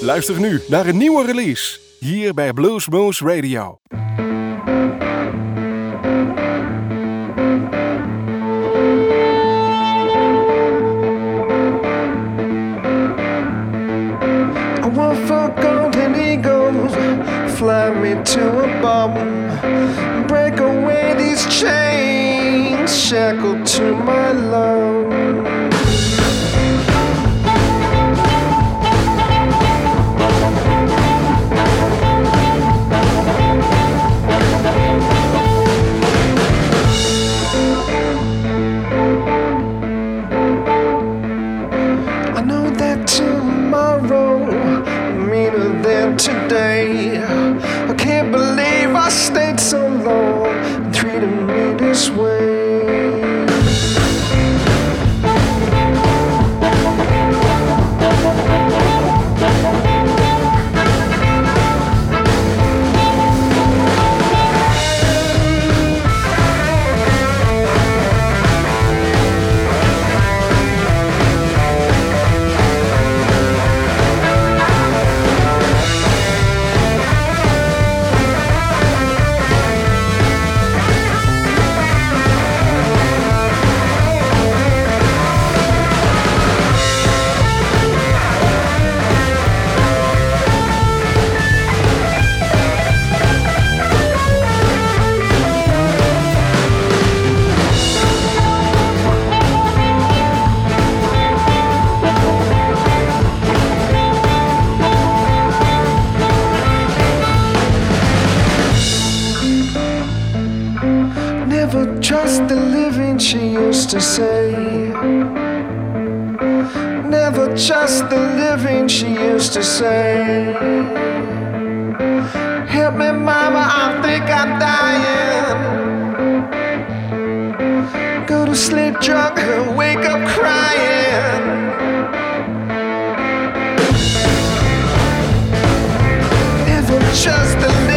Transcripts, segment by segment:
Luister nu naar een nieuwe release hier bij Bluesmoose Radio. I want for golden eagles, fly me to a bomb, break away these chains, shackled to my love. Trust the living, she used to say. Never trust the living, she used to say. Help me, mama, I think I'm dying. Go to sleep drunk, wake up crying. Never trust the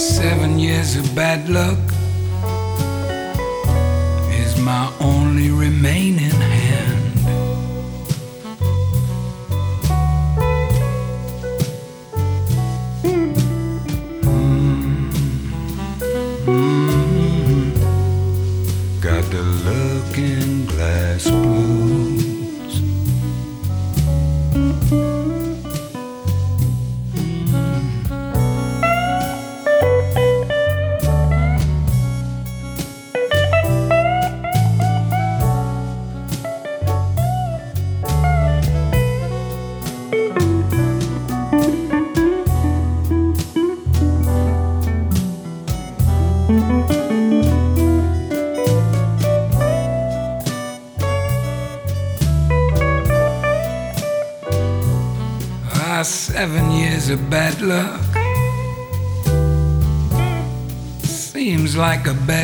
Seven years of bad luck is my only remaining. a bed.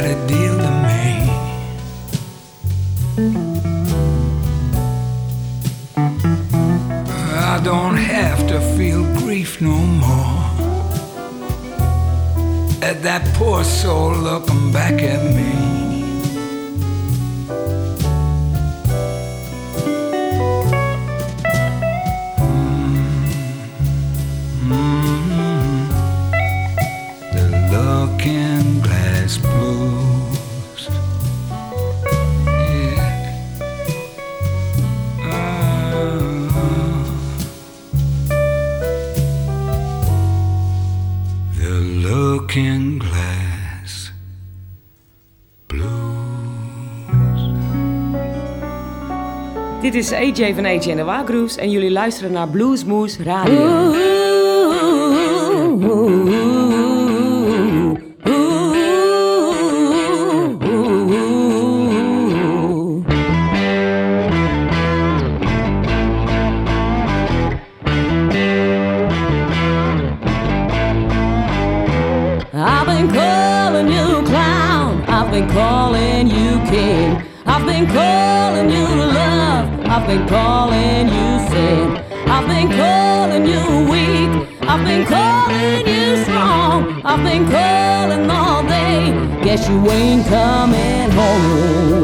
Dit is AJ van AJ en de Waagroes en jullie luisteren naar Blues Moose Radio. been calling all day. Guess you ain't coming home.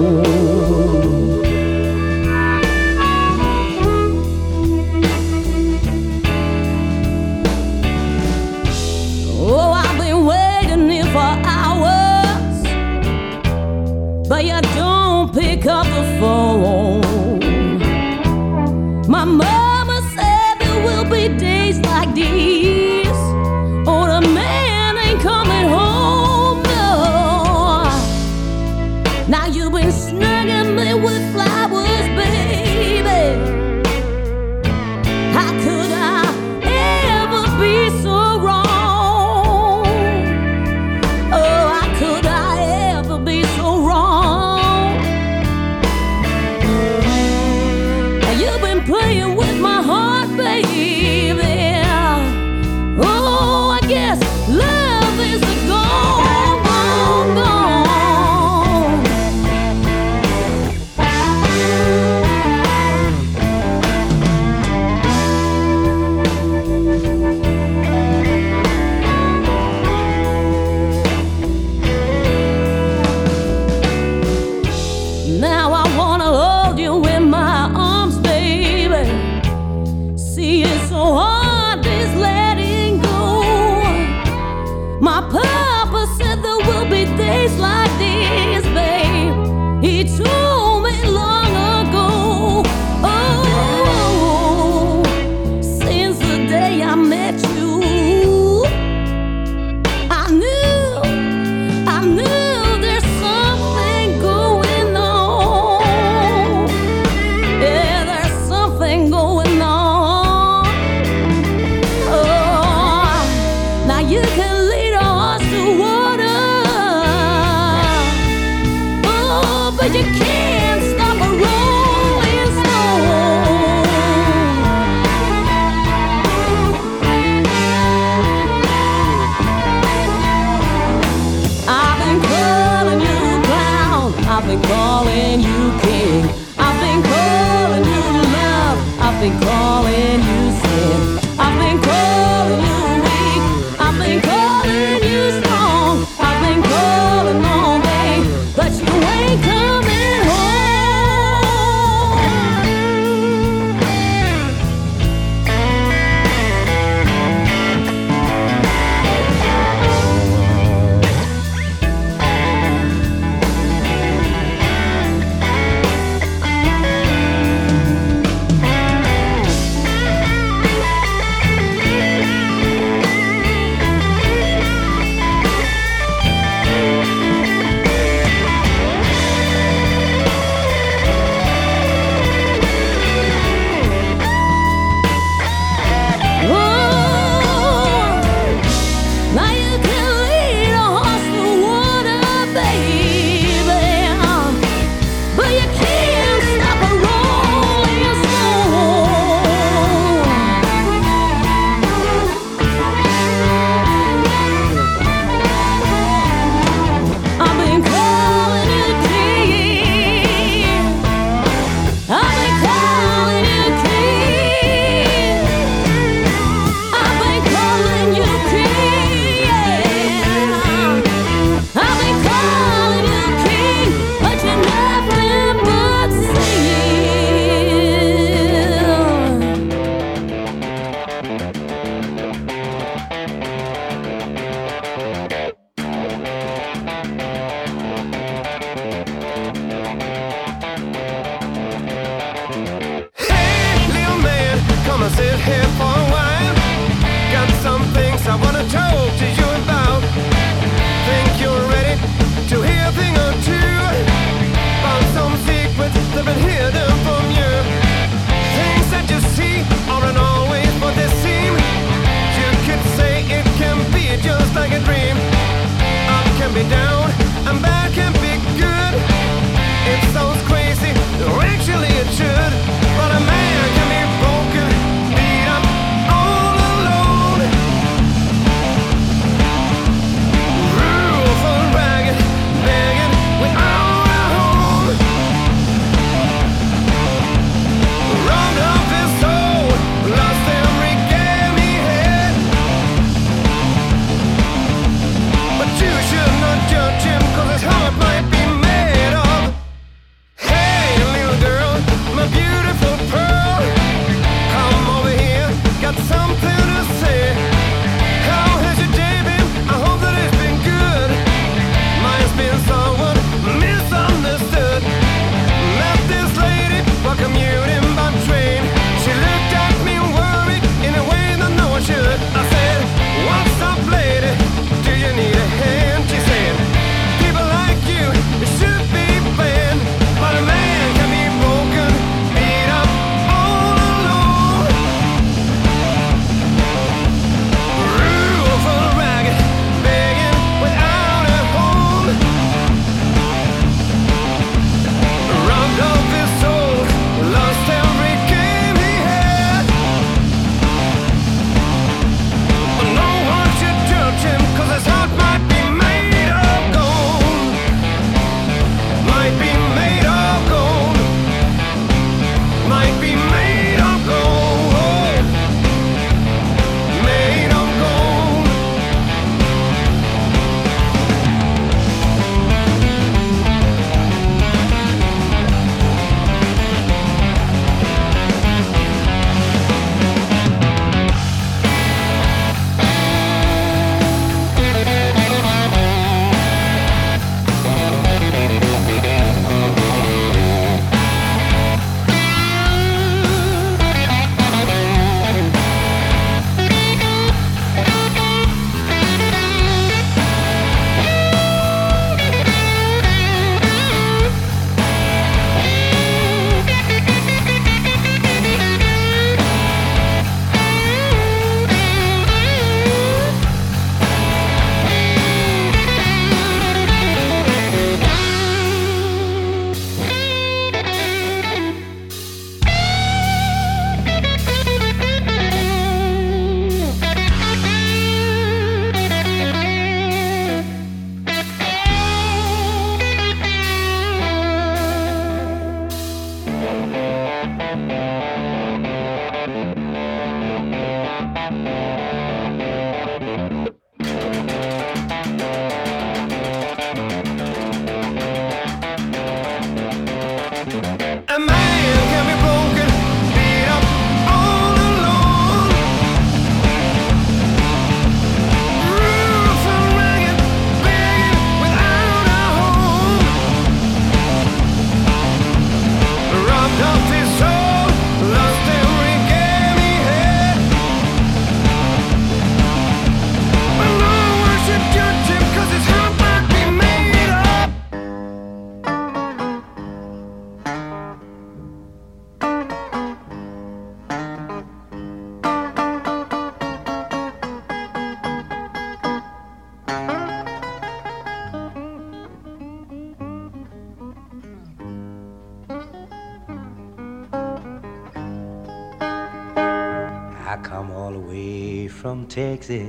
From Texas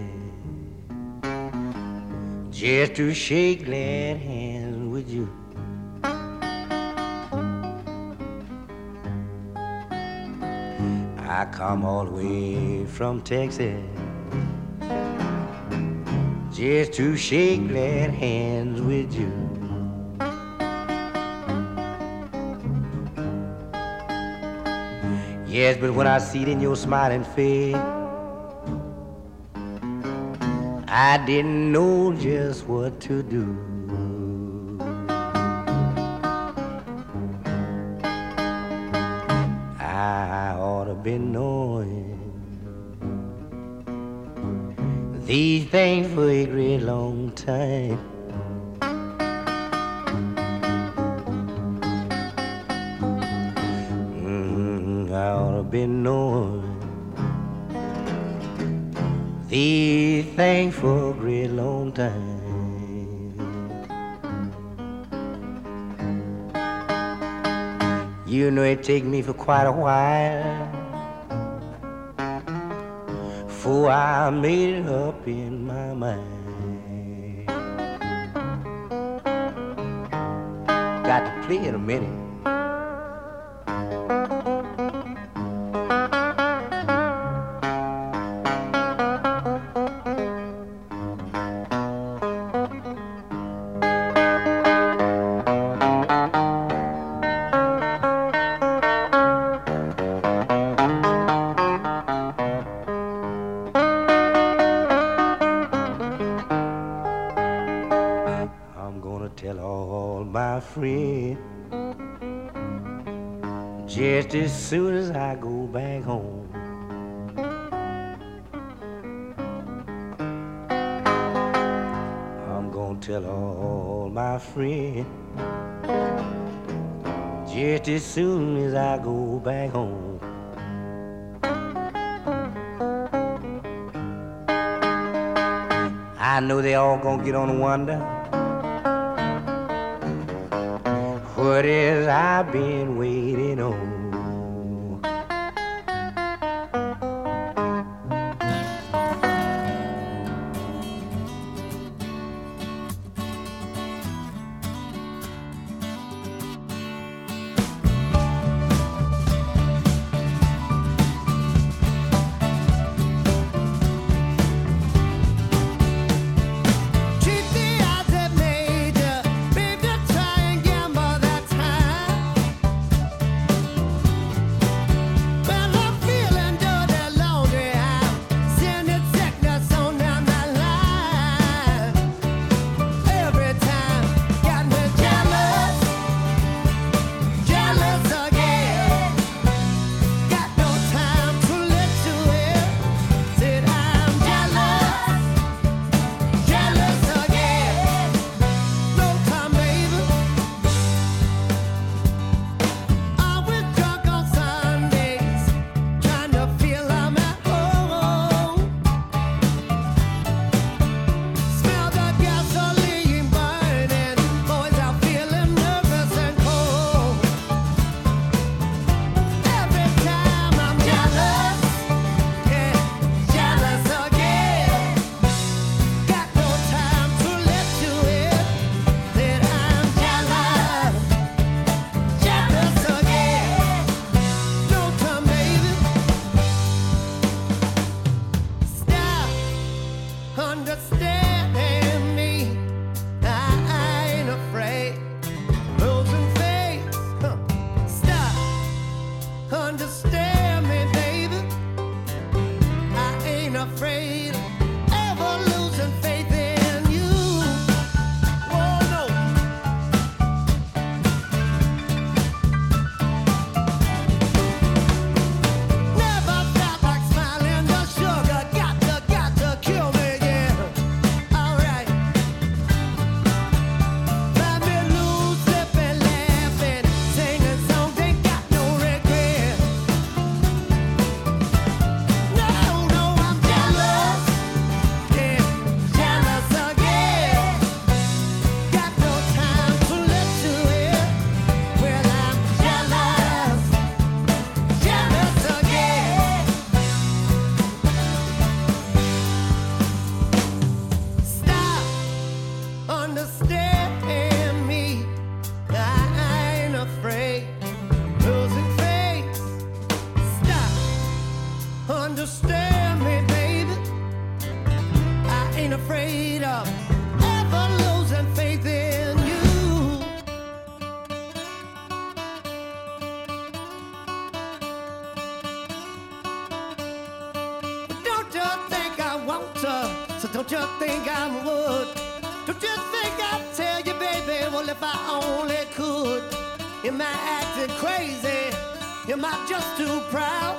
just to shake glad hands with you. I come all the way from Texas just to shake glad hands with you. Yes, but when I see it in your smiling face, I didn't know just what to do. You know it take me for quite a while before I made it up in my mind. Got to play in a minute. Just as soon as I go back home. I'm gonna tell all my friends just as soon as I go back home. I know they all gonna get on and wonder what is I've been waiting Am I acting crazy? Am I just too proud?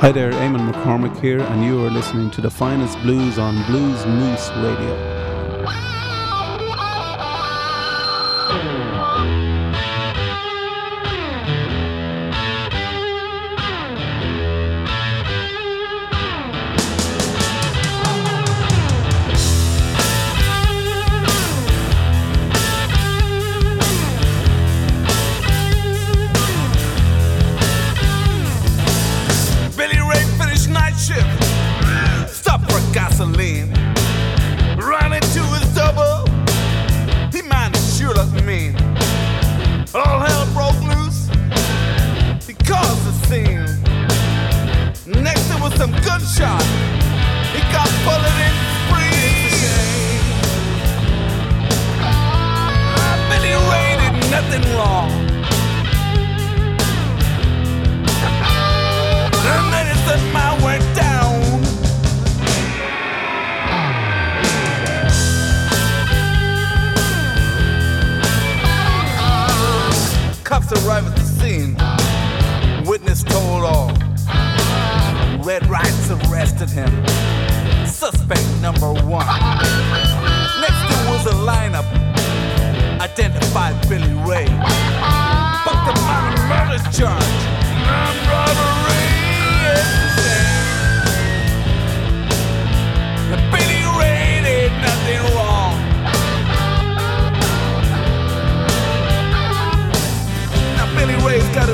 Hi there, Eamonn McCormack here, and you are listening to the finest blues on Blues Moose Radio.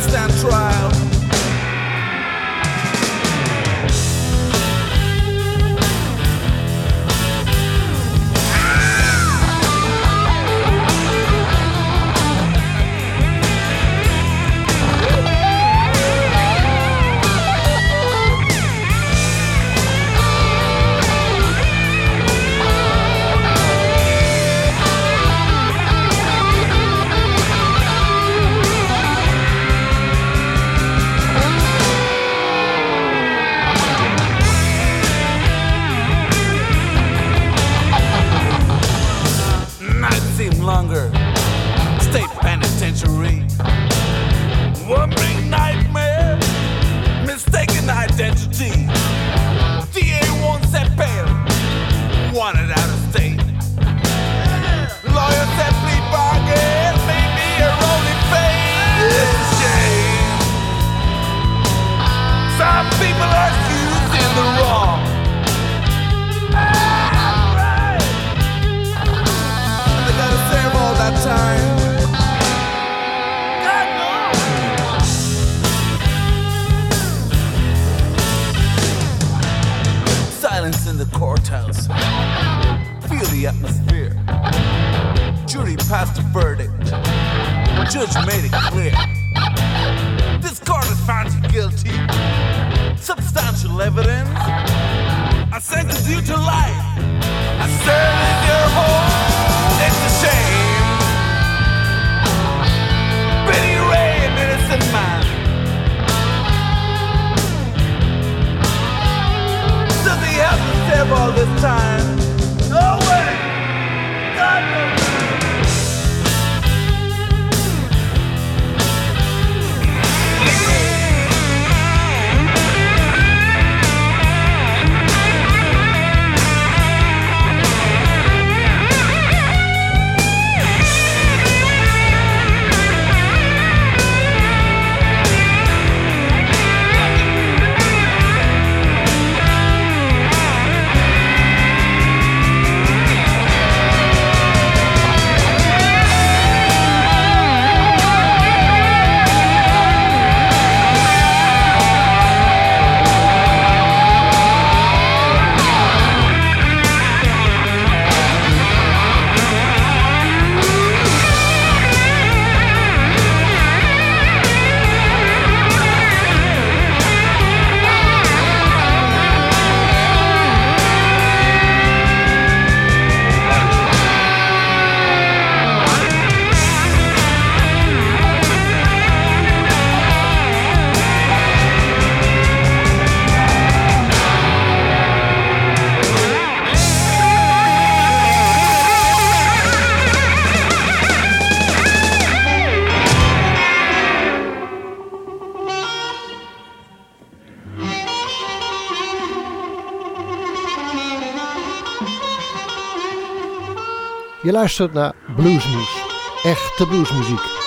stand trial. this time. Luistert naar Bluesmoes. Echte bluesmuziek.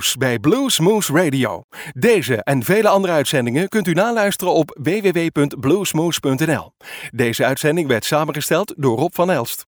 Blues bij Bluesmoose Radio. Deze en vele andere uitzendingen kunt u naluisteren op www.bluesmoose.nl. Deze uitzending werd samengesteld door Rob van Elst.